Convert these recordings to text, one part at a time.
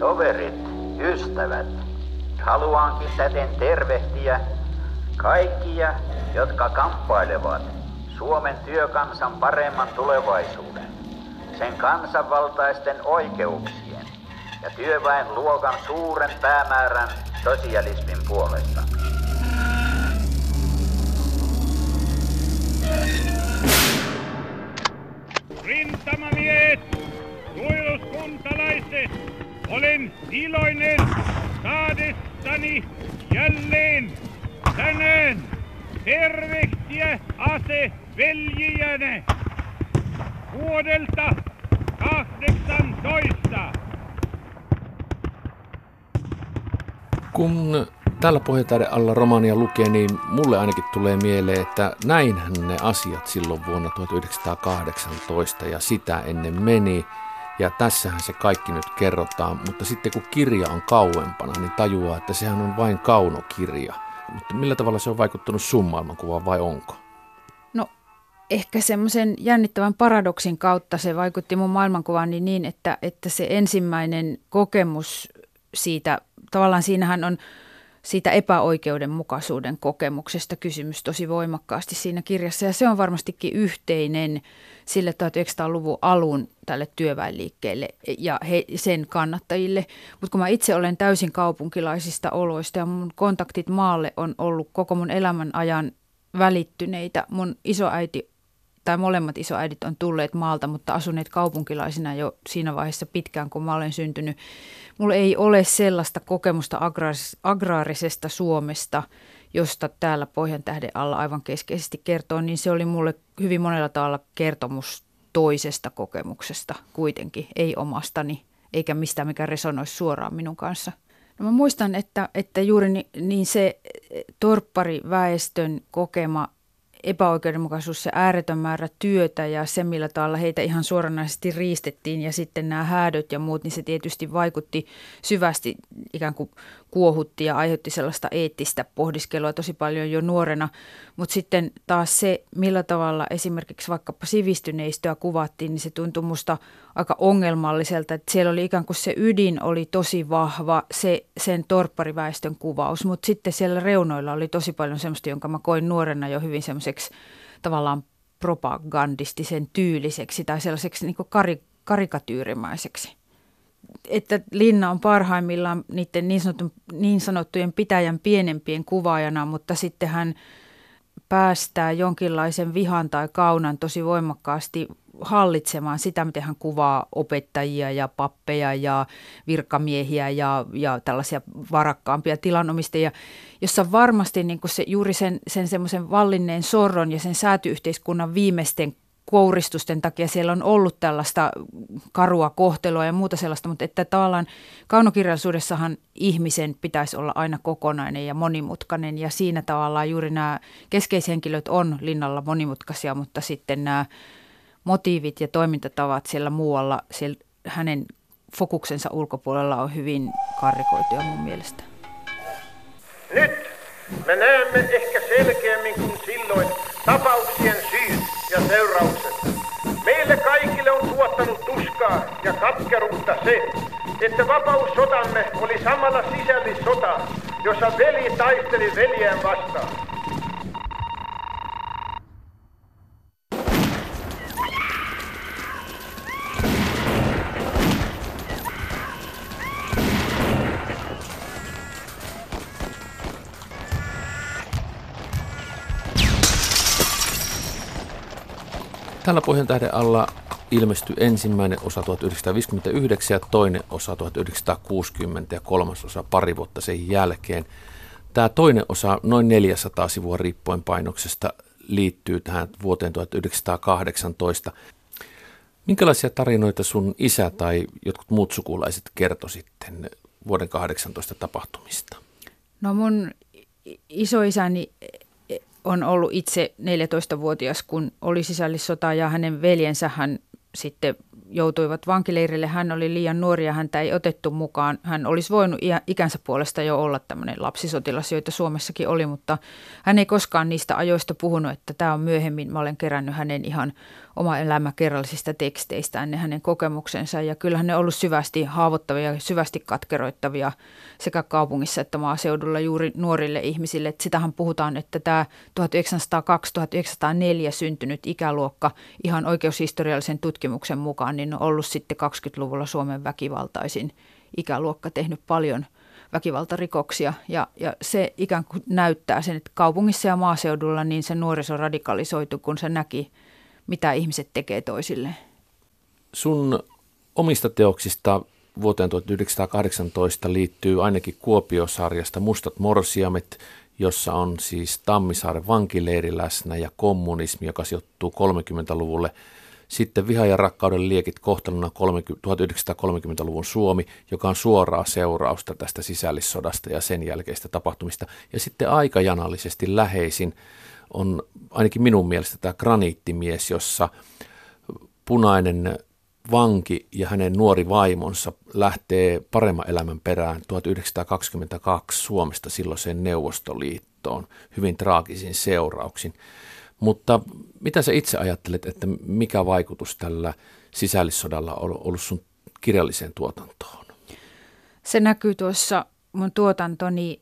Toverit, ystävät, haluankin täten tervehtiä kaikkia, jotka kamppailevat Suomen työkansan paremman tulevaisuuden, sen kansanvaltaisten oikeuksien ja työväen luokan suuren päämäärän sosialismin puolesta. Rintamamiehet, suojeluskuntalaiset, olen iloinen saadessani jälleen tänään tervehtiä ase veljiänne vuodelta 18. Kun tällä pohjataiden alla romania lukee, niin mulle ainakin tulee mieleen, että näinhän ne asiat silloin vuonna 1918 ja sitä ennen meni. Ja tässähän se kaikki nyt kerrotaan, mutta sitten kun kirja on kauempana, niin tajuaa, että sehän on vain kaunokirja. Mutta millä tavalla se on vaikuttanut sun maailmankuvaan vai onko? No ehkä semmoisen jännittävän paradoksin kautta se vaikutti mun maailmankuvaan niin, että, että se ensimmäinen kokemus siitä, tavallaan siinähän on siitä epäoikeudenmukaisuuden kokemuksesta kysymys tosi voimakkaasti siinä kirjassa. Ja se on varmastikin yhteinen sille 1900-luvun alun tälle työväenliikkeelle ja he, sen kannattajille. Mutta kun mä itse olen täysin kaupunkilaisista oloista ja mun kontaktit maalle on ollut koko mun elämän ajan välittyneitä. Mun isoäiti tai molemmat isoäidit on tulleet maalta, mutta asuneet kaupunkilaisina jo siinä vaiheessa pitkään, kun mä olen syntynyt. Mulla ei ole sellaista kokemusta agraaris- agraarisesta Suomesta, josta täällä Pohjan tähden alla aivan keskeisesti kertoo, niin se oli mulle hyvin monella tavalla kertomus toisesta kokemuksesta kuitenkin, ei omastani, eikä mistään mikä resonoisi suoraan minun kanssa. No mä muistan, että, että juuri niin se torppariväestön kokema epäoikeudenmukaisuus, se ääretön määrä työtä ja se, millä tavalla heitä ihan suoranaisesti riistettiin ja sitten nämä häädöt ja muut, niin se tietysti vaikutti syvästi, ikään kuin kuohutti ja aiheutti sellaista eettistä pohdiskelua tosi paljon jo nuorena. Mutta sitten taas se, millä tavalla esimerkiksi vaikkapa sivistyneistöä kuvattiin, niin se tuntui musta aika ongelmalliselta. Että siellä oli ikään kuin se ydin oli tosi vahva, se, sen torppariväestön kuvaus, mutta sitten siellä reunoilla oli tosi paljon semmoista, jonka mä koin nuorena jo hyvin semmoiseksi tavallaan propagandistisen tyyliseksi tai sellaiseksi niin kari, karikatyyrimäiseksi että Linna on parhaimmillaan niiden niin, sanottu, niin sanottujen pitäjän pienempien kuvaajana, mutta sitten hän päästää jonkinlaisen vihan tai kaunan tosi voimakkaasti hallitsemaan sitä, miten hän kuvaa opettajia ja pappeja ja virkamiehiä ja, ja tällaisia varakkaampia tilanomistajia, jossa varmasti niin se, juuri sen, sen semmoisen vallinneen sorron ja sen säätyyhteiskunnan viimeisten kouristusten takia siellä on ollut tällaista karua kohtelua ja muuta sellaista, mutta että tavallaan kaunokirjallisuudessahan ihmisen pitäisi olla aina kokonainen ja monimutkainen ja siinä tavallaan juuri nämä keskeishenkilöt on linnalla monimutkaisia, mutta sitten nämä motiivit ja toimintatavat siellä muualla, siellä hänen fokuksensa ulkopuolella on hyvin karikoituja mun mielestä. Nyt me näemme ehkä selkeämmin kuin silloin tapauksien syyt ja seuraukset. Meille kaikille on tuottanut tuskaa ja katkeruutta se, että vapaussotamme oli samalla sisällissota, jossa veli taisteli veljään vastaan. Tällä pohjan tähden alla ilmestyi ensimmäinen osa 1959 ja toinen osa 1960 ja kolmas osa pari vuotta sen jälkeen. Tämä toinen osa, noin 400 sivua riippuen painoksesta, liittyy tähän vuoteen 1918. Minkälaisia tarinoita sun isä tai jotkut muut sukulaiset kertoi sitten vuoden 18 tapahtumista? No mun isoisäni on ollut itse 14-vuotias, kun oli sisällissota ja hänen veljensä hän sitten joutuivat vankileirille. Hän oli liian nuori ja häntä ei otettu mukaan. Hän olisi voinut ikänsä puolesta jo olla tämmöinen lapsisotilas, joita Suomessakin oli, mutta hän ei koskaan niistä ajoista puhunut, että tämä on myöhemmin. Mä olen kerännyt hänen ihan oma elämäkerrallisista teksteistään ne hänen kokemuksensa. Ja kyllähän ne on ollut syvästi haavoittavia ja syvästi katkeroittavia sekä kaupungissa että maaseudulla juuri nuorille ihmisille. Et sitähän puhutaan, että tämä 1902-1904 syntynyt ikäluokka ihan oikeushistoriallisen tutkimuksen mukaan niin on ollut sitten 20-luvulla Suomen väkivaltaisin ikäluokka tehnyt paljon väkivaltarikoksia ja, ja se ikään kuin näyttää sen, että kaupungissa ja maaseudulla niin se nuoriso radikalisoitu, kun se näki, mitä ihmiset tekee toisilleen. Sun omista teoksista vuoteen 1918 liittyy ainakin Kuopiosarjasta Mustat morsiamet, jossa on siis Tammisaaren vankileiri läsnä ja kommunismi, joka sijoittuu 30-luvulle. Sitten Viha ja rakkauden liekit kohtalona 1930-luvun Suomi, joka on suoraa seurausta tästä sisällissodasta ja sen jälkeistä tapahtumista. Ja sitten aikajanallisesti läheisin on ainakin minun mielestä tämä graniittimies, jossa punainen vanki ja hänen nuori vaimonsa lähtee paremman elämän perään 1922 Suomesta silloiseen Neuvostoliittoon hyvin traagisin seurauksin. Mutta mitä sä itse ajattelet, että mikä vaikutus tällä sisällissodalla on ollut sun kirjalliseen tuotantoon? Se näkyy tuossa mun tuotantoni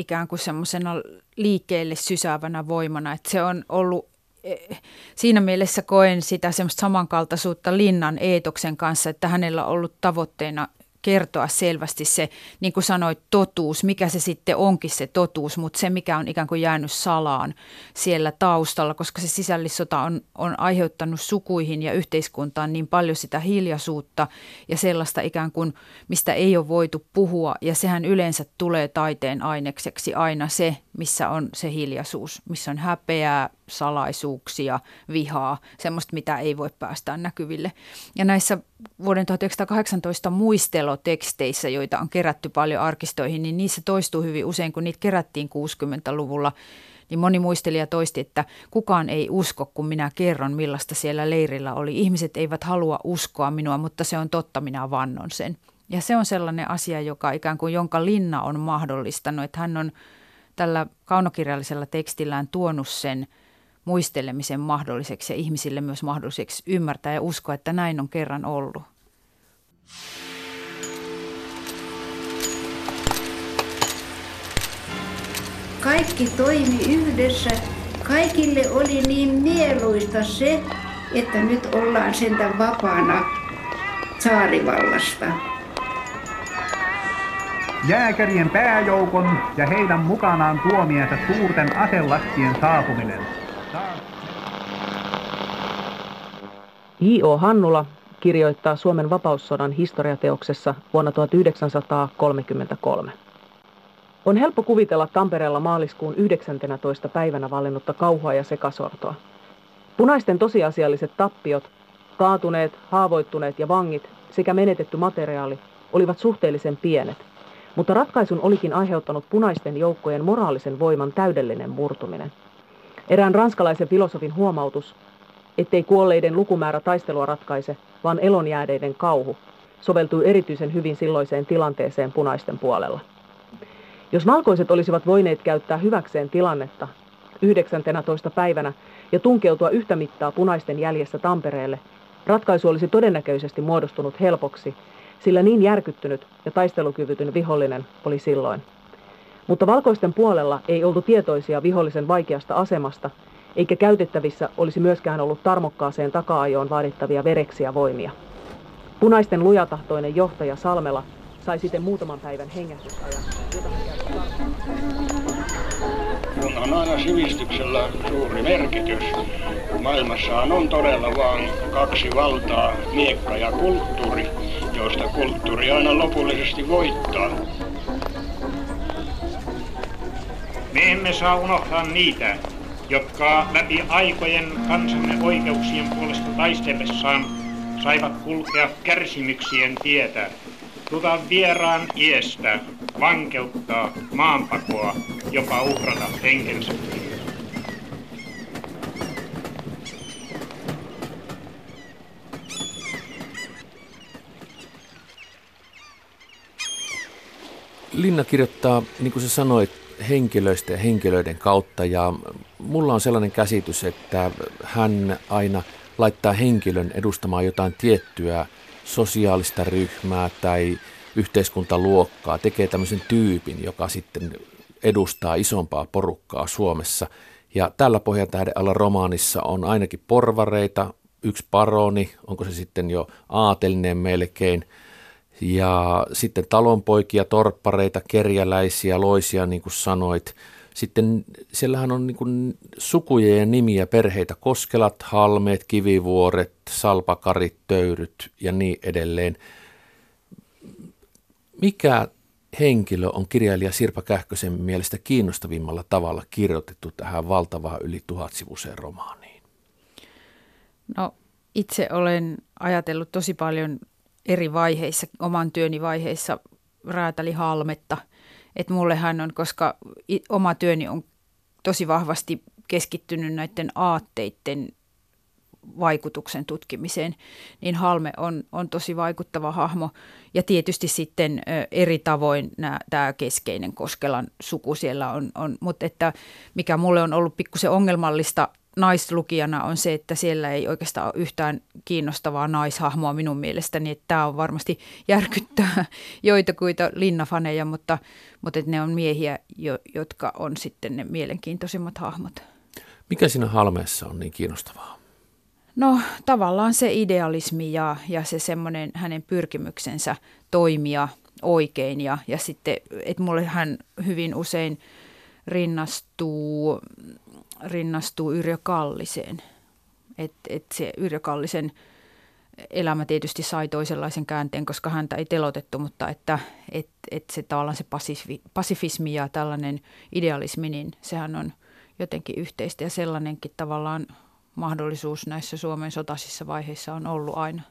ikään kuin semmoisena liikkeelle sysäävänä voimana, että se on ollut eh, siinä mielessä koen sitä semmoista samankaltaisuutta Linnan eetoksen kanssa, että hänellä on ollut tavoitteena kertoa selvästi se, niin kuin sanoit, totuus, mikä se sitten onkin se totuus, mutta se, mikä on ikään kuin jäänyt salaan siellä taustalla, koska se sisällissota on, on aiheuttanut sukuihin ja yhteiskuntaan niin paljon sitä hiljaisuutta ja sellaista ikään kuin, mistä ei ole voitu puhua, ja sehän yleensä tulee taiteen ainekseksi aina se, missä on se hiljaisuus, missä on häpeää, salaisuuksia, vihaa, semmoista, mitä ei voi päästää näkyville. Ja näissä vuoden 1918 muisteloteksteissä, joita on kerätty paljon arkistoihin, niin niissä toistuu hyvin usein, kun niitä kerättiin 60-luvulla, niin moni muistelija toisti, että kukaan ei usko, kun minä kerron, millaista siellä leirillä oli. Ihmiset eivät halua uskoa minua, mutta se on totta, minä vannon sen. Ja se on sellainen asia, joka ikään kuin jonka Linna on mahdollistanut, että hän on tällä kaunokirjallisella tekstillään tuonut sen muistelemisen mahdolliseksi ja ihmisille myös mahdolliseksi ymmärtää ja uskoa, että näin on kerran ollut. Kaikki toimi yhdessä. Kaikille oli niin mieluista se, että nyt ollaan sentään vapaana saarivallasta jääkärien pääjoukon ja heidän mukanaan tuomiensa suurten aselastien saapuminen. J.O. Hannula kirjoittaa Suomen vapaussodan historiateoksessa vuonna 1933. On helppo kuvitella Tampereella maaliskuun 19. päivänä vallinnutta kauhua ja sekasortoa. Punaisten tosiasialliset tappiot, kaatuneet, haavoittuneet ja vangit sekä menetetty materiaali olivat suhteellisen pienet, mutta ratkaisun olikin aiheuttanut punaisten joukkojen moraalisen voiman täydellinen murtuminen. Erään ranskalaisen filosofin huomautus, ettei kuolleiden lukumäärä taistelua ratkaise, vaan elonjäädeiden kauhu, soveltuu erityisen hyvin silloiseen tilanteeseen punaisten puolella. Jos valkoiset olisivat voineet käyttää hyväkseen tilannetta 19. päivänä ja tunkeutua yhtä mittaa punaisten jäljessä Tampereelle, ratkaisu olisi todennäköisesti muodostunut helpoksi sillä niin järkyttynyt ja taistelukyvytön vihollinen oli silloin. Mutta valkoisten puolella ei oltu tietoisia vihollisen vaikeasta asemasta, eikä käytettävissä olisi myöskään ollut tarmokkaaseen taka-ajoon vaadittavia vereksiä voimia. Punaisten lujatahtoinen johtaja Salmela sai sitten muutaman päivän hengähdysajan, on aina sivistyksellä suuri merkitys. Maailmassahan on todella vain kaksi valtaa, miekka ja kulttuuri joista kulttuuri aina lopullisesti voittaa. Me emme saa unohtaa niitä, jotka läpi aikojen kansamme oikeuksien puolesta taistellessaan saivat kulkea kärsimyksien tietä, tuta vieraan iestä, vankeuttaa, maanpakoa, jopa uhrata henkensä. Linna kirjoittaa, niin kuin sä sanoit, henkilöistä ja henkilöiden kautta ja mulla on sellainen käsitys, että hän aina laittaa henkilön edustamaan jotain tiettyä sosiaalista ryhmää tai yhteiskuntaluokkaa, tekee tämmöisen tyypin, joka sitten edustaa isompaa porukkaa Suomessa. Ja tällä Pohjantähden alla romaanissa on ainakin porvareita, yksi paroni, onko se sitten jo aatelinen melkein, ja sitten talonpoikia, torppareita, kerjäläisiä, loisia, niin kuin sanoit. Sitten siellähän on niin kuin sukuja ja nimiä, perheitä, Koskelat, Halmeet, Kivivuoret, Salpakarit, Töyryt ja niin edelleen. Mikä henkilö on kirjailija Sirpa Kähkösen mielestä kiinnostavimmalla tavalla kirjoitettu tähän valtavaan yli tuhatsivuiseen romaaniin? No itse olen ajatellut tosi paljon eri vaiheissa, oman työni vaiheissa räätäli Halmetta. Että mullehan on, koska oma työni on tosi vahvasti keskittynyt näiden aatteiden vaikutuksen tutkimiseen, niin Halme on, on tosi vaikuttava hahmo. Ja tietysti sitten eri tavoin tämä keskeinen Koskelan suku siellä on, on mutta että mikä mulle on ollut pikkusen ongelmallista naislukijana on se, että siellä ei oikeastaan ole yhtään kiinnostavaa naishahmoa minun mielestäni. Että tämä on varmasti järkyttää joitakuita linnafaneja, mutta, mutta että ne on miehiä, jo, jotka on sitten ne mielenkiintoisimmat hahmot. Mikä siinä Halmeessa on niin kiinnostavaa? No tavallaan se idealismi ja, ja se semmoinen hänen pyrkimyksensä toimia oikein ja, ja sitten, että mulle hän hyvin usein rinnastuu rinnastuu Yrjö Kalliseen. Et, et se Yrjö Kallisen elämä tietysti sai toisenlaisen käänteen, koska häntä ei telotettu, mutta että et, et se tavallaan se pasifi, pasifismi ja tällainen idealismi, niin sehän on jotenkin yhteistä ja sellainenkin tavallaan mahdollisuus näissä Suomen sotasissa vaiheissa on ollut aina.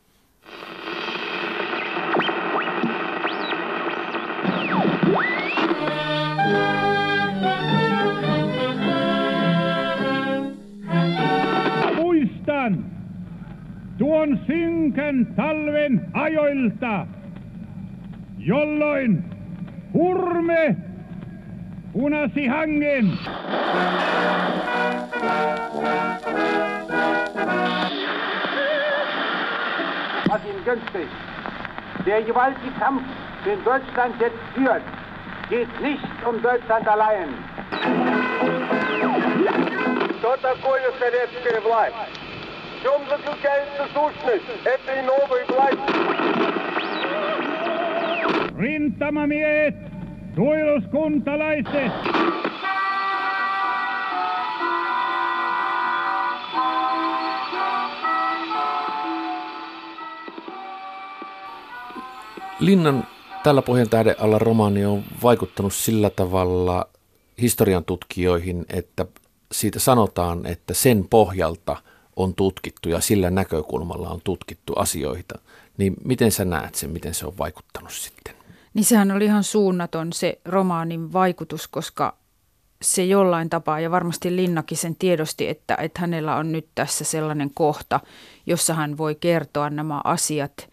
muistan tuon synkän talven ajoilta, jolloin hurme punasi hangen. Martin Göncke, der gewaltige Kampf, den Deutschland jetzt führt, geht nicht um Deutschland allein. Что такое советская власть? В чем заключается сущность этой новой власти? Rintamamiehet, tuiluskuntalaiset, Linnan tällä pohjan tähden alla romaani on vaikuttanut sillä tavalla historian tutkijoihin, että siitä sanotaan, että sen pohjalta – on tutkittu ja sillä näkökulmalla on tutkittu asioita, niin miten sä näet sen, miten se on vaikuttanut sitten? Niin sehän oli ihan suunnaton se romaanin vaikutus, koska se jollain tapaa, ja varmasti Linnakin sen tiedosti, että, että hänellä on nyt tässä sellainen kohta, jossa hän voi kertoa nämä asiat,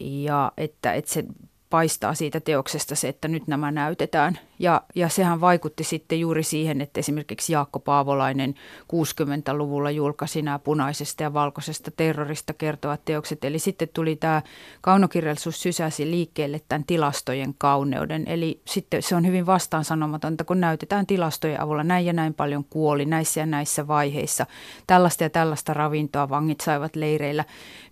ja että, että se paistaa siitä teoksesta se, että nyt nämä näytetään. Ja, ja sehän vaikutti sitten juuri siihen, että esimerkiksi Jaakko Paavolainen 60-luvulla julkaisi nämä punaisesta ja valkoisesta terrorista kertovat teokset. Eli sitten tuli tämä kaunokirjallisuus sysäsi liikkeelle tämän tilastojen kauneuden. Eli sitten se on hyvin vastaansanomatonta, kun näytetään tilastojen avulla näin ja näin paljon kuoli näissä ja näissä vaiheissa. Tällaista ja tällaista ravintoa vangit saivat leireillä.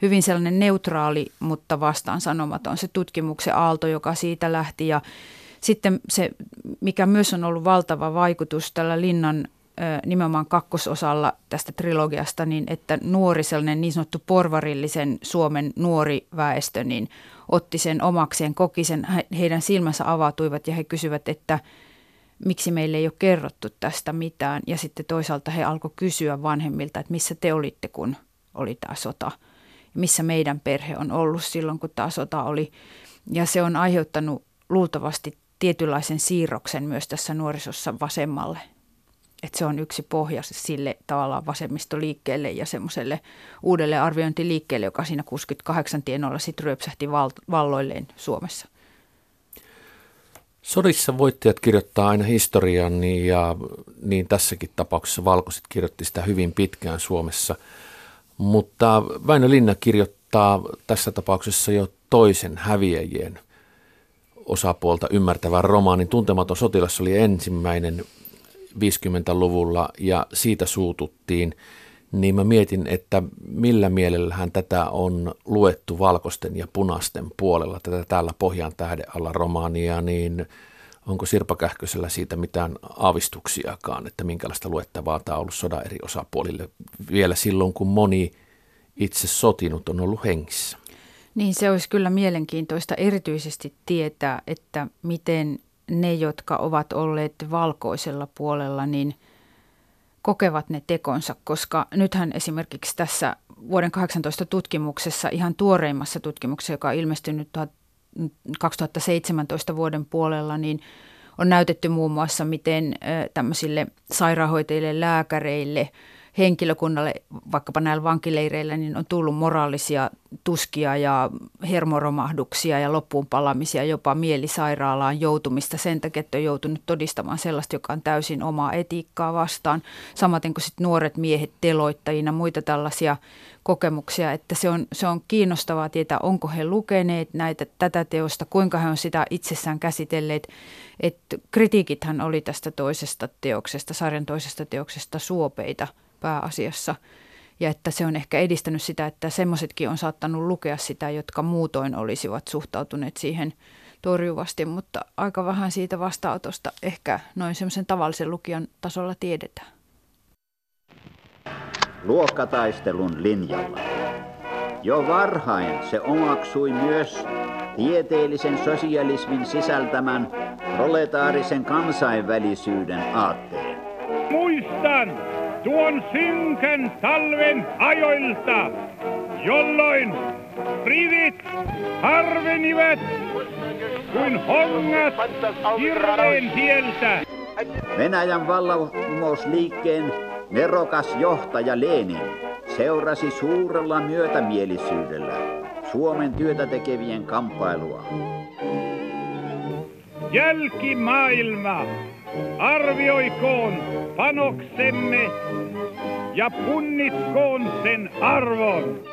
Hyvin sellainen neutraali, mutta vastaansanomaton se tutkimuksen aalto, joka siitä lähti ja sitten se, mikä myös on ollut valtava vaikutus tällä Linnan nimenomaan kakkososalla tästä trilogiasta, niin että nuori sellainen niin sanottu porvarillisen Suomen nuori väestö, niin otti sen omakseen, koki sen, heidän silmänsä avautuivat ja he kysyvät, että miksi meille ei ole kerrottu tästä mitään. Ja sitten toisaalta he alkoi kysyä vanhemmilta, että missä te olitte, kun oli tämä sota. Missä meidän perhe on ollut silloin, kun tämä sota oli. Ja se on aiheuttanut luultavasti tietynlaisen siirroksen myös tässä nuorisossa vasemmalle. Että se on yksi pohja sille tavallaan vasemmistoliikkeelle ja semmoiselle uudelle arviointiliikkeelle, joka siinä 68 tienoilla sitten ryöpsähti val- valloilleen Suomessa. Sodissa voittajat kirjoittaa aina historian ja niin tässäkin tapauksessa valkoiset kirjoitti sitä hyvin pitkään Suomessa. Mutta Väinö Linna kirjoittaa tässä tapauksessa jo toisen häviäjien osapuolta ymmärtävän romaanin. Tuntematon sotilas oli ensimmäinen 50-luvulla ja siitä suututtiin, niin mä mietin, että millä mielellähän tätä on luettu valkoisten ja punaisten puolella, tätä täällä Pohjan tähden alla romaania, niin onko Sirpa Kähkösellä siitä mitään aavistuksiakaan, että minkälaista luettavaa tämä on ollut sodan eri osapuolille vielä silloin, kun moni itse sotinut on ollut hengissä? Niin se olisi kyllä mielenkiintoista erityisesti tietää, että miten ne, jotka ovat olleet valkoisella puolella, niin kokevat ne tekonsa, koska nythän esimerkiksi tässä vuoden 18 tutkimuksessa, ihan tuoreimmassa tutkimuksessa, joka on ilmestynyt 2017 vuoden puolella, niin on näytetty muun muassa, miten tämmöisille sairaanhoitajille, lääkäreille – henkilökunnalle, vaikkapa näillä vankileireillä, niin on tullut moraalisia tuskia ja hermoromahduksia ja loppuun palamisia, jopa mielisairaalaan joutumista sen takia, että on joutunut todistamaan sellaista, joka on täysin omaa etiikkaa vastaan. Samaten kuin sit nuoret miehet teloittajina, muita tällaisia kokemuksia, että se on, se on kiinnostavaa tietää, onko he lukeneet näitä, tätä teosta, kuinka he on sitä itsessään käsitelleet. että kritiikithän oli tästä toisesta teoksesta, sarjan toisesta teoksesta suopeita – pääasiassa. Ja että se on ehkä edistänyt sitä, että semmoisetkin on saattanut lukea sitä, jotka muutoin olisivat suhtautuneet siihen torjuvasti, mutta aika vähän siitä vastaanotosta ehkä noin semmoisen tavallisen lukijan tasolla tiedetään. Luokkataistelun linjalla. Jo varhain se omaksui myös tieteellisen sosialismin sisältämän proletaarisen kansainvälisyyden aatteen. Tuon synkän talven ajoilta, jolloin rivit harvenivat kuin hongat hirveen tieltä. Venäjän vallankumousliikkeen nerokas johtaja Lenin seurasi suurella myötämielisyydellä Suomen työtä tekevien kamppailua. Jälkimaailma arvioikoon panoksemme ja punnitkoon sen arvon.